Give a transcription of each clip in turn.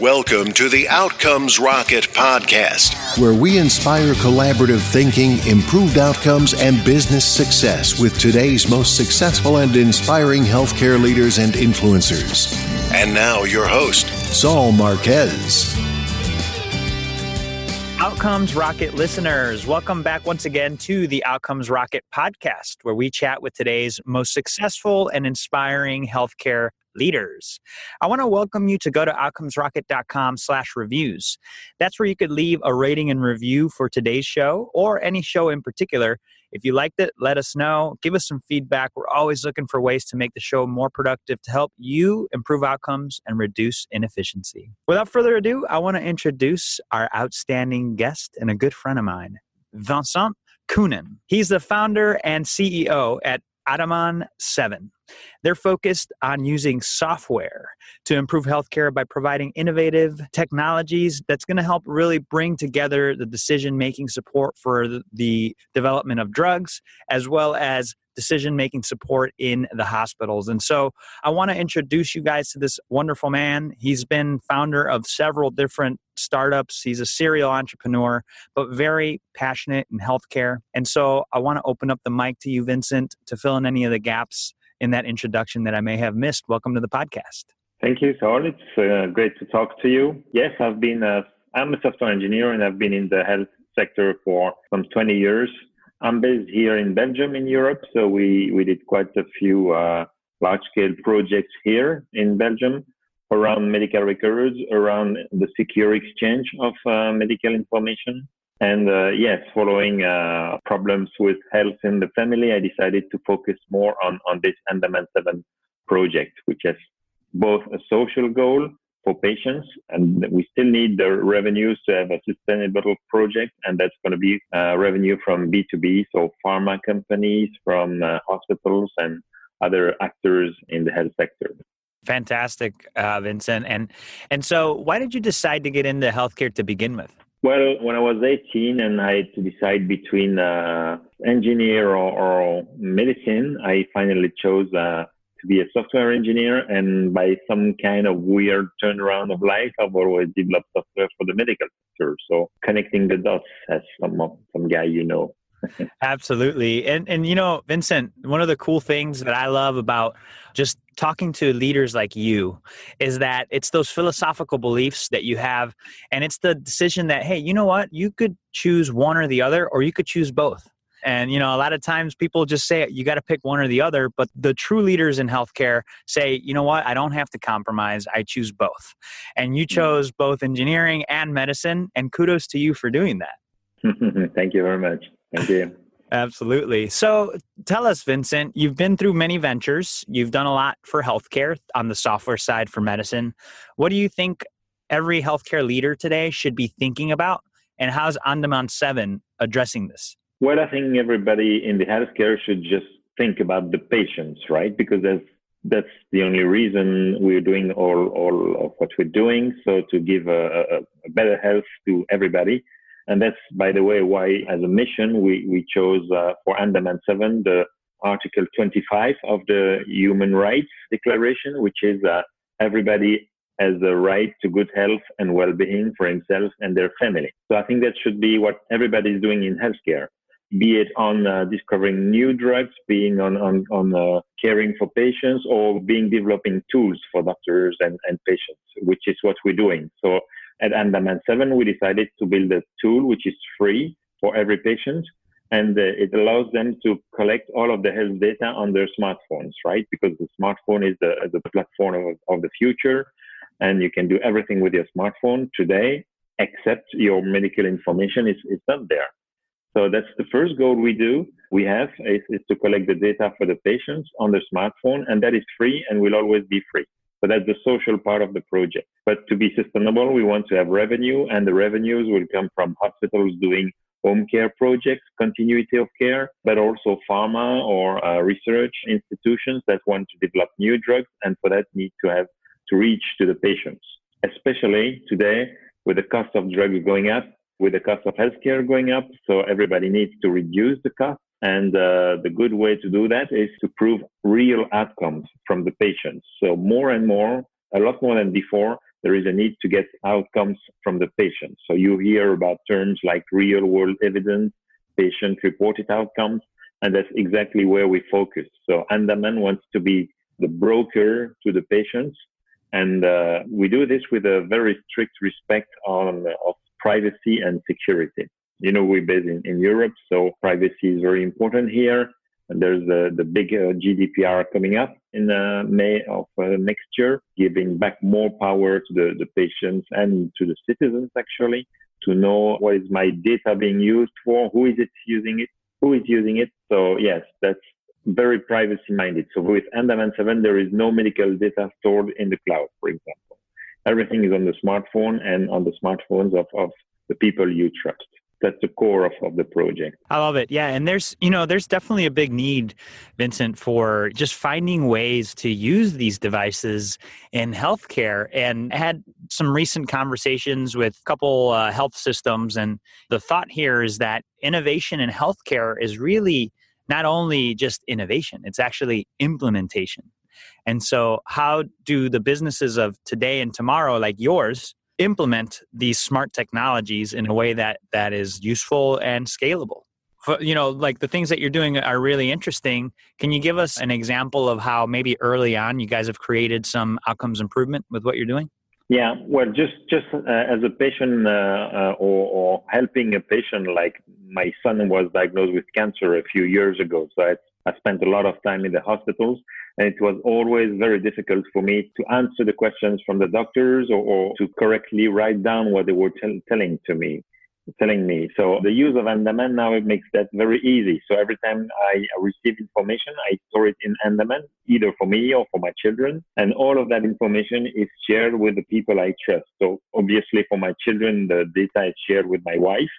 Welcome to the Outcomes Rocket podcast, where we inspire collaborative thinking, improved outcomes, and business success with today's most successful and inspiring healthcare leaders and influencers. And now, your host, Saul Marquez. Outcomes Rocket listeners, welcome back once again to the Outcomes Rocket podcast, where we chat with today's most successful and inspiring healthcare leaders. I want to welcome you to go to outcomesrocket.com slash reviews. That's where you could leave a rating and review for today's show or any show in particular. If you liked it, let us know. Give us some feedback. We're always looking for ways to make the show more productive to help you improve outcomes and reduce inefficiency. Without further ado, I want to introduce our outstanding guest and a good friend of mine, Vincent Keunen. He's the founder and CEO at Andaman 7. They're focused on using software to improve healthcare by providing innovative technologies that's going to help really bring together the decision making support for the development of drugs as well as decision making support in the hospitals. And so I want to introduce you guys to this wonderful man. He's been founder of several different startups. He's a serial entrepreneur, but very passionate in healthcare. And so I want to open up the mic to you, Vincent, to fill in any of the gaps in that introduction that I may have missed. Welcome to the podcast. Thank you, Saul. It's uh, great to talk to you. Yes, I've been a, I'm a software engineer and I've been in the health sector for some 20 years. I'm based here in Belgium in Europe, so we, we did quite a few uh, large scale projects here in Belgium around medical records, around the secure exchange of uh, medical information. And uh, yes, following uh, problems with health in the family, I decided to focus more on, on this Andaman 7 project, which has both a social goal for patients. And we still need the revenues to have a sustainable project. And that's going to be uh, revenue from B2B, so pharma companies, from uh, hospitals, and other actors in the health sector. Fantastic, uh, Vincent. And and so, why did you decide to get into healthcare to begin with? Well, when I was 18 and I had to decide between uh, engineer or, or, medicine, I finally chose uh, to be a software engineer. And by some kind of weird turnaround of life, I've always developed software for the medical sector. So connecting the dots as some some guy you know. Absolutely. And and you know, Vincent, one of the cool things that I love about just talking to leaders like you is that it's those philosophical beliefs that you have and it's the decision that hey, you know what? You could choose one or the other or you could choose both. And you know, a lot of times people just say you got to pick one or the other, but the true leaders in healthcare say, you know what, I don't have to compromise. I choose both. And you mm. chose both engineering and medicine, and kudos to you for doing that. Thank you very much. Thank you. Absolutely. So tell us, Vincent, you've been through many ventures. You've done a lot for healthcare on the software side for medicine. What do you think every healthcare leader today should be thinking about? And how's Andaman 7 addressing this? Well, I think everybody in the healthcare should just think about the patients, right? Because that's that's the only reason we're doing all, all of what we're doing. So to give a, a better health to everybody. And that's, by the way, why as a mission, we, we chose uh, for Andaman 7, the Article 25 of the Human Rights Declaration, which is uh, everybody has the right to good health and well-being for himself and their family. So I think that should be what everybody is doing in healthcare, be it on uh, discovering new drugs, being on, on, on uh, caring for patients, or being developing tools for doctors and, and patients, which is what we're doing. So at Andaman 7, we decided to build a tool which is free for every patient. And uh, it allows them to collect all of the health data on their smartphones, right? Because the smartphone is the, the platform of, of the future. And you can do everything with your smartphone today, except your medical information is, is not there. So that's the first goal we do. We have is, is to collect the data for the patients on their smartphone, and that is free and will always be free. So that's the social part of the project. But to be sustainable, we want to have revenue, and the revenues will come from hospitals doing home care projects, continuity of care, but also pharma or uh, research institutions that want to develop new drugs, and for that need to have to reach to the patients. Especially today, with the cost of drugs going up, with the cost of healthcare going up, so everybody needs to reduce the cost. And uh, the good way to do that is to prove real outcomes from the patients. So more and more, a lot more than before, there is a need to get outcomes from the patients. So you hear about terms like real world evidence, patient reported outcomes, and that's exactly where we focus. So Andaman wants to be the broker to the patients. And uh, we do this with a very strict respect on of privacy and security. You know, we're based in, in Europe, so privacy is very important here. And there's the, the big uh, GDPR coming up in uh, May of uh, next year, giving back more power to the, the patients and to the citizens actually to know what is my data being used for, who is it using it, who is using it. So yes, that's very privacy minded. So with Andaman 7, there is no medical data stored in the cloud, for example. Everything is on the smartphone and on the smartphones of, of the people you trust that's the core of, of the project. I love it. Yeah. And there's, you know, there's definitely a big need, Vincent, for just finding ways to use these devices in healthcare. And I had some recent conversations with a couple uh, health systems. And the thought here is that innovation in healthcare is really not only just innovation, it's actually implementation. And so, how do the businesses of today and tomorrow, like yours, implement these smart technologies in a way that that is useful and scalable? You know like the things that you're doing are really interesting. Can you give us an example of how maybe early on you guys have created some outcomes improvement with what you're doing? Yeah. Well just just uh, as a patient uh, uh, or, or helping a patient like my son was diagnosed with cancer a few years ago. So I, I spent a lot of time in the hospitals and it was always very difficult for me to answer the questions from the doctors or, or to correctly write down what they were t- telling to me telling me. So the use of Andaman now it makes that very easy. So every time I receive information, I store it in Andaman, either for me or for my children. And all of that information is shared with the people I trust. So obviously for my children, the data is shared with my wife.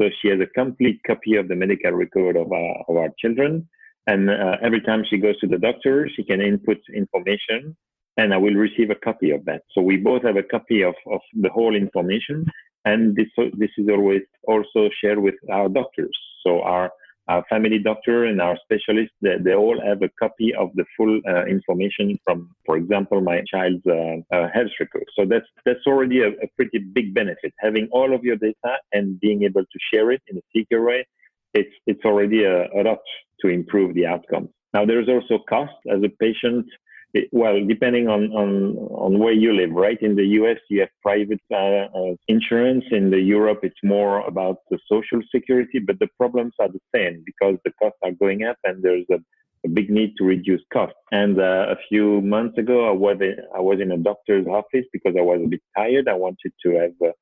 So she has a complete copy of the medical record of, our, of our children. And uh, every time she goes to the doctor, she can input information and I will receive a copy of that. So we both have a copy of, of the whole information. And this, this is always also shared with our doctors. So our, our family doctor and our specialist, they, they all have a copy of the full uh, information from, for example, my child's uh, uh, health record. So that's, that's already a, a pretty big benefit. Having all of your data and being able to share it in a secure way, it's, it's already a, a lot to improve the outcomes. Now, there's also cost as a patient. It, well, depending on, on, on where you live, right? In the US, you have private uh, uh, insurance. In the Europe, it's more about the social security, but the problems are the same because the costs are going up and there's a, a big need to reduce costs. And uh, a few months ago, I was, I was in a doctor's office because I was a bit tired. I wanted to have uh,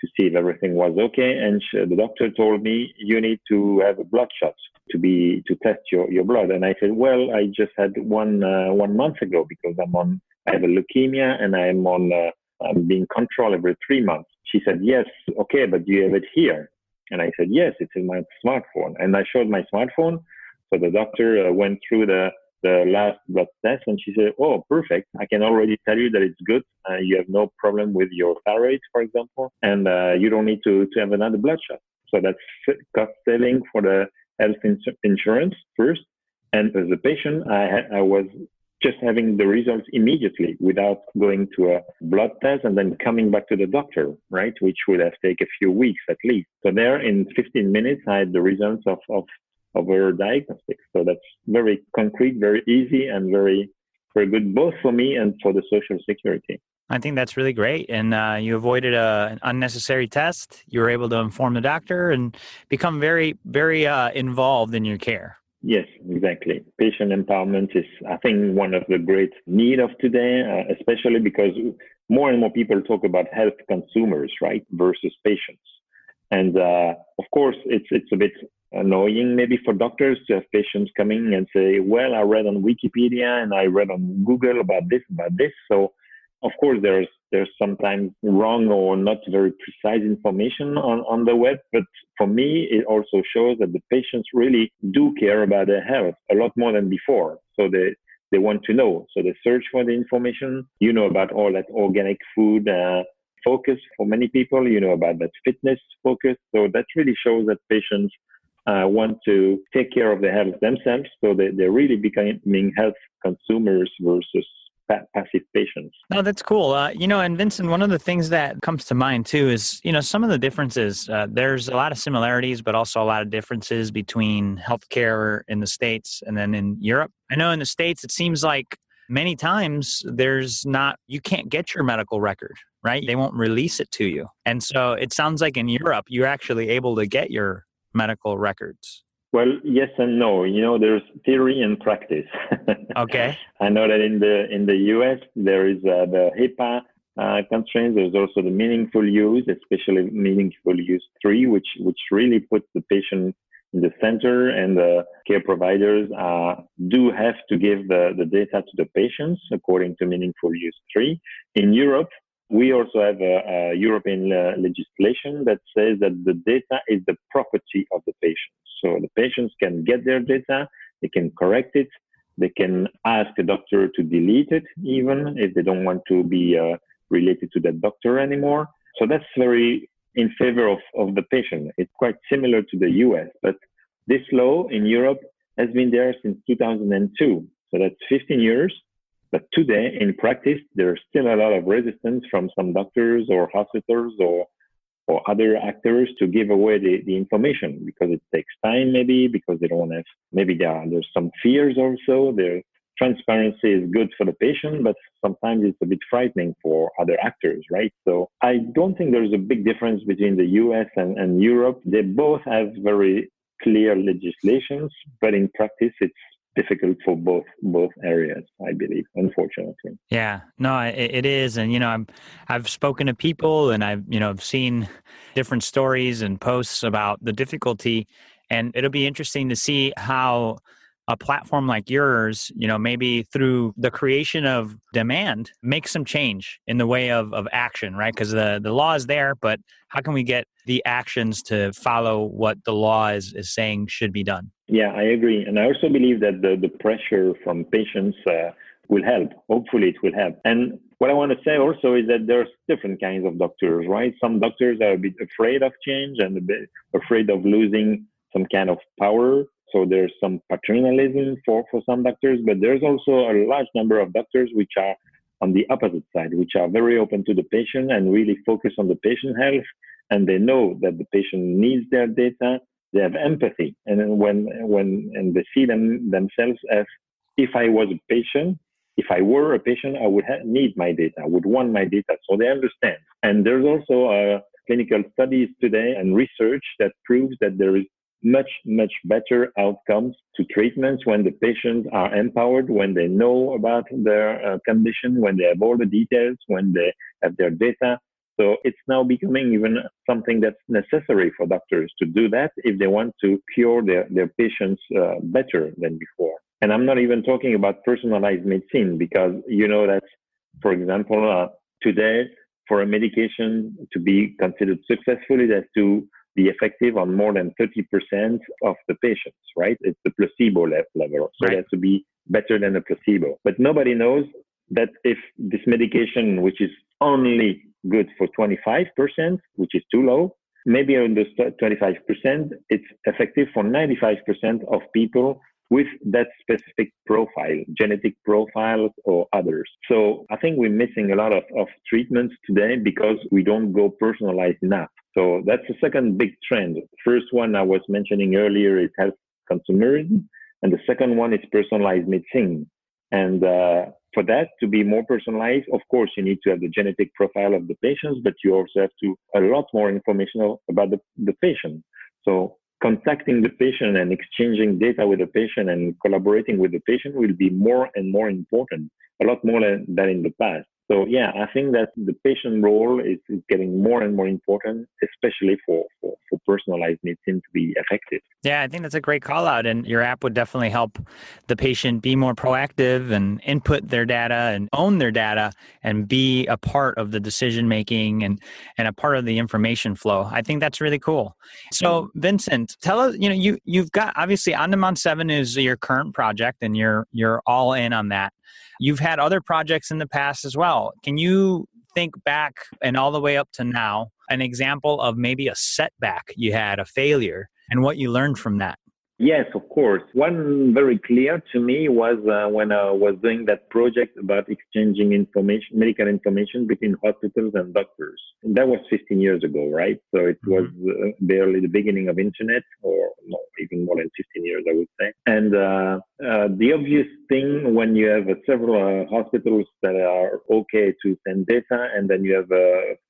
to see if everything was okay. And she, the doctor told me, you need to have a blood shot to be, to test your, your blood. And I said, well, I just had one, uh, one month ago because I'm on, I have a leukemia and I'm on, uh, I'm being controlled every three months. She said, yes, okay, but do you have it here? And I said, yes, it's in my smartphone. And I showed my smartphone. So the doctor uh, went through the the last blood test and she said, Oh, perfect. I can already tell you that it's good. Uh, you have no problem with your thyroid, for example, and uh, you don't need to, to have another blood shot. So that's cost saving for the health ins- insurance first. And as a patient, I, ha- I was just having the results immediately without going to a blood test and then coming back to the doctor, right? Which would have taken a few weeks at least. So there in 15 minutes, I had the results of, of of our diagnostics. So that's very concrete, very easy, and very very good both for me and for the social security. I think that's really great, and uh, you avoided a, an unnecessary test. You were able to inform the doctor and become very, very uh, involved in your care. Yes, exactly. Patient empowerment is, I think, one of the great need of today, uh, especially because more and more people talk about health consumers, right, versus patients. And uh, of course, it's it's a bit annoying maybe for doctors to have patients coming and say, well, I read on Wikipedia and I read on Google about this, about this. So of course there's there's sometimes wrong or not very precise information on, on the web. But for me, it also shows that the patients really do care about their health a lot more than before. So they, they want to know. So they search for the information. You know about all that organic food uh, focus for many people. You know about that fitness focus. So that really shows that patients uh, want to take care of their health themselves. So they, they're really becoming health consumers versus passive patients. No, that's cool. Uh, you know, and Vincent, one of the things that comes to mind too is, you know, some of the differences. Uh, there's a lot of similarities, but also a lot of differences between healthcare in the States and then in Europe. I know in the States, it seems like many times there's not, you can't get your medical record, right? They won't release it to you. And so it sounds like in Europe, you're actually able to get your medical records. Well, yes and no. You know, there's theory and practice. okay. I know that in the in the U.S. there is uh, the HIPAA uh, constraints. There's also the meaningful use, especially meaningful use three, which which really puts the patient in the center, and the care providers uh, do have to give the the data to the patients according to meaningful use three. In Europe, we also have a, a European uh, legislation that says that the data is the property of the patient. So the patients can get their data, they can correct it, they can ask a doctor to delete it, even if they don't want to be uh, related to that doctor anymore. So that's very in favor of, of the patient. It's quite similar to the US, but this law in Europe has been there since 2002. So that's 15 years. But today, in practice, there's still a lot of resistance from some doctors or hospitals or or other actors to give away the, the information because it takes time maybe because they don't have maybe there are, there's some fears also. Their transparency is good for the patient but sometimes it's a bit frightening for other actors right? So i don't think there's a big difference between the us and, and europe. They both have very clear legislations but in practice it's difficult for both both areas i believe unfortunately yeah no it, it is and you know i'm i've spoken to people and i've you know i've seen different stories and posts about the difficulty and it'll be interesting to see how a platform like yours, you know, maybe through the creation of demand, make some change in the way of, of action, right? Because the, the law is there, but how can we get the actions to follow what the law is, is saying should be done? Yeah, I agree. And I also believe that the, the pressure from patients uh, will help. Hopefully, it will help. And what I want to say also is that there's different kinds of doctors, right? Some doctors are a bit afraid of change and a bit afraid of losing some kind of power so there's some paternalism for, for some doctors, but there's also a large number of doctors which are on the opposite side, which are very open to the patient and really focus on the patient health. And they know that the patient needs their data. They have empathy. And when, when, and they see them themselves as if I was a patient, if I were a patient, I would ha- need my data, I would want my data. So they understand. And there's also uh, clinical studies today and research that proves that there is much, much better outcomes to treatments when the patients are empowered, when they know about their uh, condition, when they have all the details, when they have their data. So it's now becoming even something that's necessary for doctors to do that if they want to cure their, their patients uh, better than before. And I'm not even talking about personalized medicine because you know that, for example, uh, today for a medication to be considered successful, it has to be effective on more than 30% of the patients, right? It's the placebo level. So right. it has to be better than a placebo. But nobody knows that if this medication, which is only good for 25%, which is too low, maybe on the 25%, it's effective for 95% of people with that specific profile, genetic profile or others. So I think we're missing a lot of, of treatments today because we don't go personalized enough. So that's the second big trend. First one I was mentioning earlier is health consumerism, and the second one is personalized medicine. And uh, for that to be more personalized, of course, you need to have the genetic profile of the patients, but you also have to a lot more information about the, the patient. So contacting the patient and exchanging data with the patient and collaborating with the patient will be more and more important, a lot more than in the past. So yeah, I think that the patient role is, is getting more and more important, especially for, for, for, personalized medicine to be effective. Yeah, I think that's a great call out. And your app would definitely help the patient be more proactive and input their data and own their data and be a part of the decision making and, and a part of the information flow. I think that's really cool. So mm-hmm. Vincent, tell us, you know, you you've got obviously Andaman 7 is your current project and you're you're all in on that. You've had other projects in the past as well. Can you think back and all the way up to now, an example of maybe a setback you had, a failure, and what you learned from that? Yes, of course. One very clear to me was uh, when I was doing that project about exchanging information, medical information between hospitals and doctors. And that was 15 years ago, right? So it was uh, barely the beginning of internet, or no, even more than 15 years, I would say. And uh, uh the obvious thing when you have uh, several uh, hospitals that are okay to send data, and then you have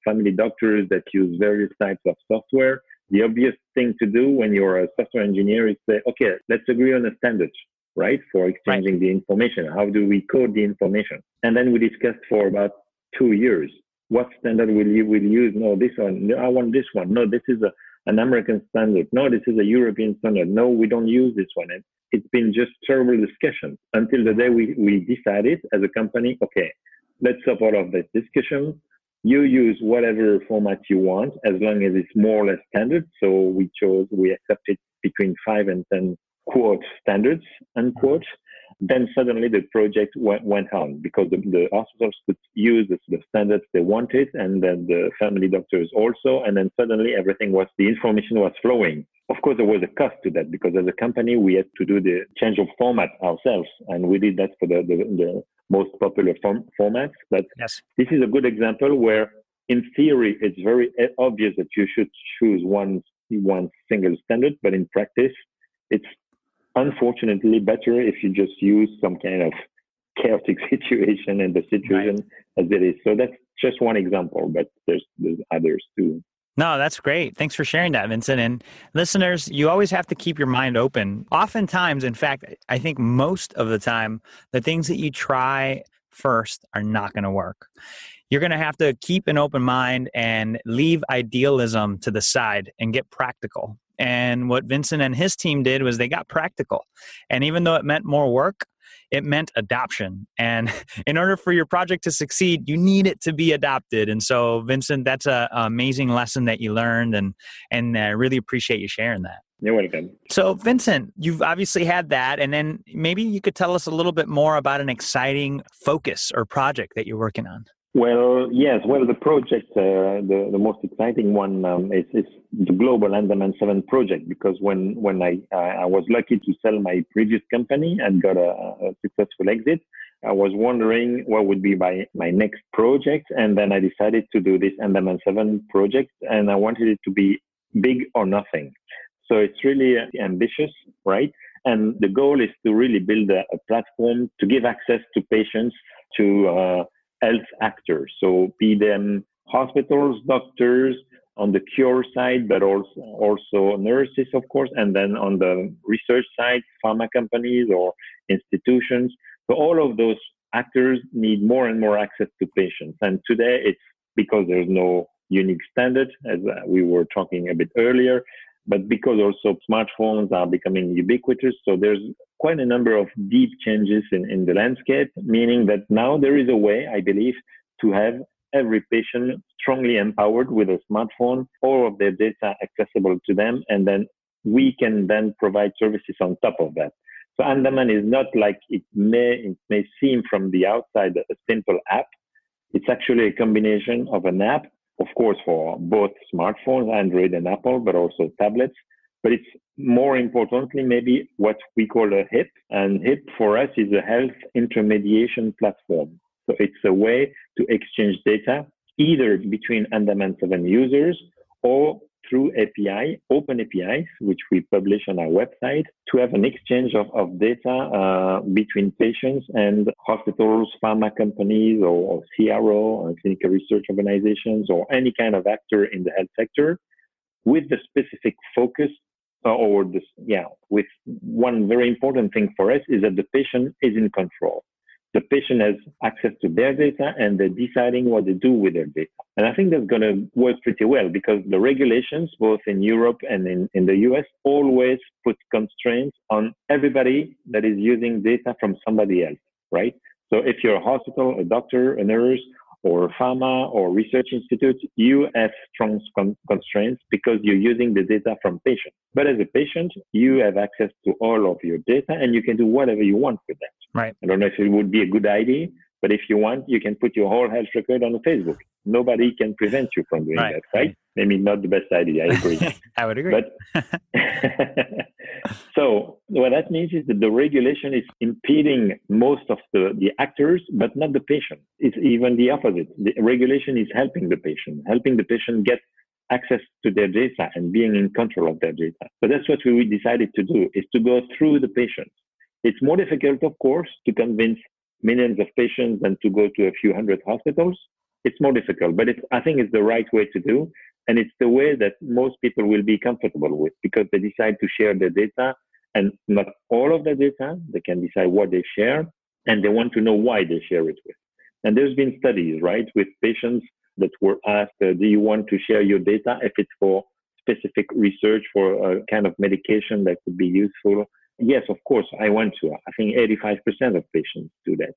family doctors that use various types of software the obvious thing to do when you're a software engineer is say, okay, let's agree on a standard, right, for exchanging right. the information. How do we code the information? And then we discussed for about two years. What standard will you will use? No, this one. No, I want this one. No, this is a, an American standard. No, this is a European standard. No, we don't use this one. And it's been just terrible discussions until the day we, we decided as a company, okay, let's stop all of this discussion you use whatever format you want as long as it's more or less standard. So we chose, we accepted between five and 10 quote standards, unquote. Mm-hmm. Then suddenly the project went, went on because the, the hospitals could use the, the, standards they wanted and then the family doctors also. And then suddenly everything was, the information was flowing. Of course, there was a cost to that because as a company, we had to do the change of format ourselves. And we did that for the, the, the most popular form, formats. But yes. this is a good example where, in theory, it's very obvious that you should choose one one single standard, but in practice, it's unfortunately better if you just use some kind of chaotic situation and the situation right. as it is. So that's just one example, but there's there's others too. No, that's great. Thanks for sharing that, Vincent. And listeners, you always have to keep your mind open. Oftentimes, in fact, I think most of the time, the things that you try first are not going to work. You're going to have to keep an open mind and leave idealism to the side and get practical. And what Vincent and his team did was they got practical. And even though it meant more work, it meant adoption. And in order for your project to succeed, you need it to be adopted. And so, Vincent, that's an amazing lesson that you learned, and and I really appreciate you sharing that. You're welcome. So, Vincent, you've obviously had that, and then maybe you could tell us a little bit more about an exciting focus or project that you're working on. Well, yes. Well, the project, uh, the the most exciting one um, is, is the global Andaman Seven project because when when I I was lucky to sell my previous company and got a, a successful exit, I was wondering what would be my my next project, and then I decided to do this Andaman Seven project, and I wanted it to be big or nothing. So it's really ambitious, right? And the goal is to really build a, a platform to give access to patients to uh, health actors. So be them hospitals, doctors on the cure side, but also, also nurses, of course, and then on the research side, pharma companies or institutions. So all of those actors need more and more access to patients. And today it's because there's no unique standard, as we were talking a bit earlier, but because also smartphones are becoming ubiquitous. So there's quite a number of deep changes in, in the landscape, meaning that now there is a way, I believe, to have every patient strongly empowered with a smartphone, all of their data accessible to them, and then we can then provide services on top of that. So Andaman is not like it may, it may seem from the outside a simple app. It's actually a combination of an app of course, for both smartphones, Android and Apple, but also tablets. But it's more importantly, maybe what we call a HIP. And HIP for us is a health intermediation platform. So it's a way to exchange data either between Andaman 7 users or through API, open APIs, which we publish on our website, to have an exchange of, of data uh, between patients and hospitals, pharma companies, or, or CRO, or clinical research organizations, or any kind of actor in the health sector, with the specific focus or this, yeah, with one very important thing for us is that the patient is in control the patient has access to their data and they're deciding what they do with their data. And I think that's going to work pretty well because the regulations, both in Europe and in, in the US, always put constraints on everybody that is using data from somebody else, right? So if you're a hospital, a doctor, a nurse, or pharma or research institutes, you have strong constraints because you're using the data from patients. But as a patient, you have access to all of your data and you can do whatever you want with that. Right. I don't know if it would be a good idea, but if you want, you can put your whole health record on Facebook. Nobody can prevent you from doing right. that, right? Maybe not the best idea. I agree. I would agree. But, so what that means is that the regulation is impeding most of the, the actors, but not the patient. It's even the opposite. The regulation is helping the patient, helping the patient get access to their data and being in control of their data. So that's what we decided to do is to go through the patients. It's more difficult, of course, to convince millions of patients than to go to a few hundred hospitals. It's more difficult, but I think it's the right way to do. And it's the way that most people will be comfortable with because they decide to share their data and not all of the data. They can decide what they share and they want to know why they share it with. And there's been studies, right, with patients that were asked, uh, do you want to share your data if it's for specific research for a kind of medication that could be useful? Yes, of course, I want to. I think 85% of patients do that.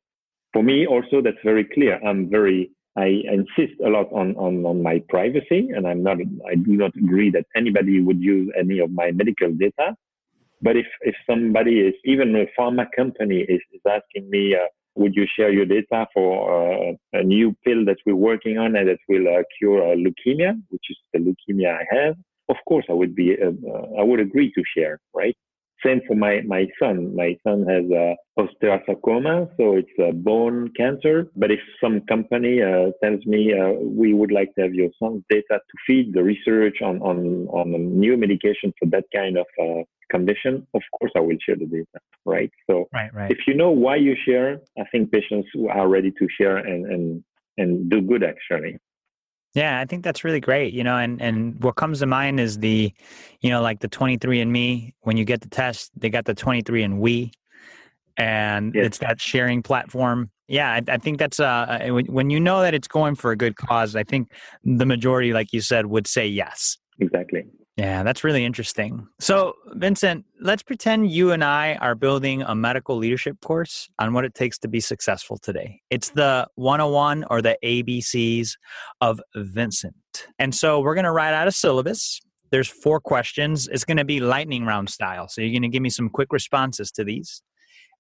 For me, also, that's very clear. I'm very I insist a lot on, on, on my privacy, and I'm not, I do not agree that anybody would use any of my medical data. But if, if somebody is, even a pharma company is, is asking me, uh, would you share your data for uh, a new pill that we're working on and that will uh, cure uh, leukemia, which is the leukemia I have? Of course, I would be, uh, uh, I would agree to share, right? Same for my, my son. My son has a osteosarcoma, so it's a bone cancer. But if some company uh, tells me uh, we would like to have your son's data to feed the research on, on, on a new medication for that kind of uh, condition, of course I will share the data, right? So right, right. if you know why you share, I think patients are ready to share and, and, and do good actually. Yeah, I think that's really great. You know, and and what comes to mind is the, you know, like the 23 and Me. When you get the test, they got the 23 and We, and yes. it's that sharing platform. Yeah, I, I think that's uh when you know that it's going for a good cause. I think the majority, like you said, would say yes. Exactly. Yeah, that's really interesting. So, Vincent, let's pretend you and I are building a medical leadership course on what it takes to be successful today. It's the 101 or the ABCs of Vincent. And so, we're going to write out a syllabus. There's four questions. It's going to be lightning round style. So, you're going to give me some quick responses to these.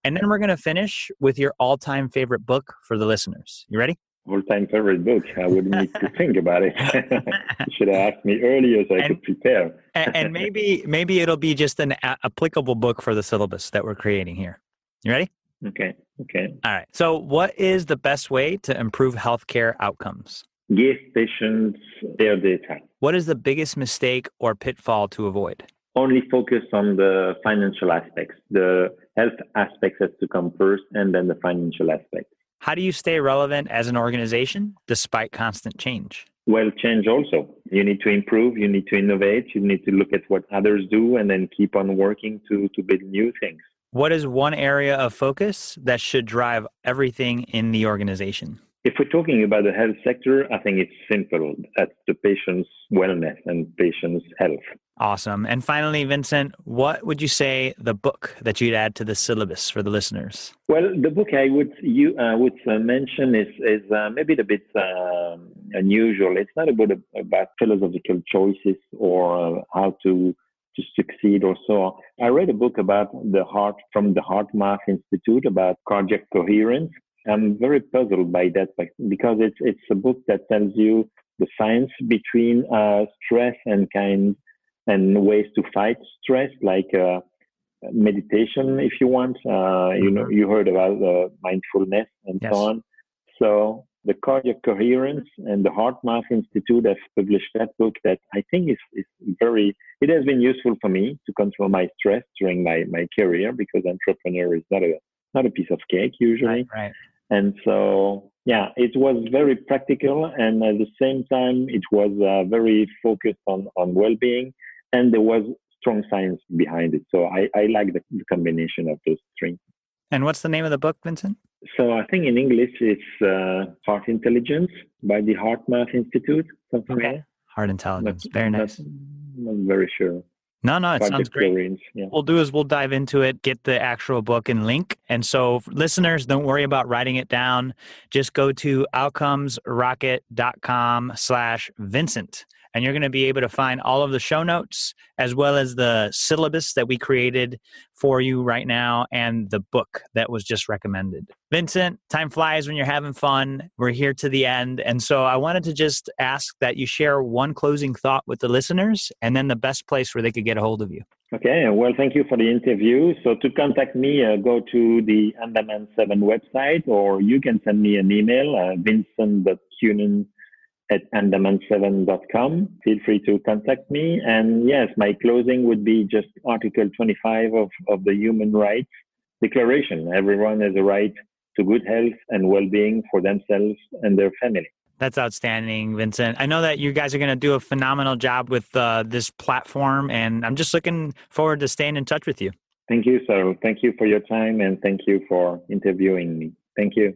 And then we're going to finish with your all time favorite book for the listeners. You ready? All-time favorite book. I would need to think about it. you should have asked me earlier so I and, could prepare. and, and, maybe maybe it'll be just an a- applicable book for the syllabus that we're creating here. You ready? Okay. Okay. All right. So, what is the best way to improve healthcare outcomes? Give patients their data. What is the biggest mistake or pitfall to avoid? Only focus on the financial aspects. The health aspects has to come first, and then the financial aspects. How do you stay relevant as an organization despite constant change? Well, change also. You need to improve, you need to innovate, you need to look at what others do and then keep on working to, to build new things. What is one area of focus that should drive everything in the organization? If we're talking about the health sector, I think it's simple. That's the patient's wellness and patient's health. Awesome. And finally, Vincent, what would you say the book that you'd add to the syllabus for the listeners? Well, the book I would you uh, would uh, mention is is uh, maybe a bit um, unusual. It's not about about philosophical choices or uh, how to to succeed or so. I read a book about the heart from the HeartMath Institute about cardiac coherence, I'm very puzzled by that because it's it's a book that tells you the science between uh, stress and kind and ways to fight stress, like uh, meditation, if you want. Uh, you know, you heard about uh, mindfulness and yes. so on. So the cardiac coherence and the HeartMath Institute have published that book that I think is, is very, it has been useful for me to control my stress during my, my career because entrepreneur is not a, not a piece of cake usually. Right, right. And so, yeah, it was very practical, and at the same time, it was uh, very focused on on well-being, and there was strong science behind it. So I, I like the, the combination of those three. And what's the name of the book, Vincent? So I think in English it's uh, Heart Intelligence by the HeartMath Institute. Something okay. Like Heart Intelligence. Not, Very nice. Not very sure. No, no, it sounds great. yeah. We'll do is we'll dive into it, get the actual book and link. And so, listeners, don't worry about writing it down. Just go to outcomesrocket.com slash Vincent and you're going to be able to find all of the show notes as well as the syllabus that we created for you right now and the book that was just recommended. Vincent, time flies when you're having fun. We're here to the end. And so I wanted to just ask that you share one closing thought with the listeners and then the best place where they could get a hold of you. Okay, well, thank you for the interview. So to contact me, uh, go to the Andaman 7 website, or you can send me an email, uh, vincent.keunen at andaman7.com. Feel free to contact me. And yes, my closing would be just Article 25 of, of the Human Rights Declaration. Everyone has a right to good health and well-being for themselves and their family. That's outstanding, Vincent. I know that you guys are going to do a phenomenal job with uh, this platform, and I'm just looking forward to staying in touch with you. Thank you, sir. Thank you for your time, and thank you for interviewing me. Thank you.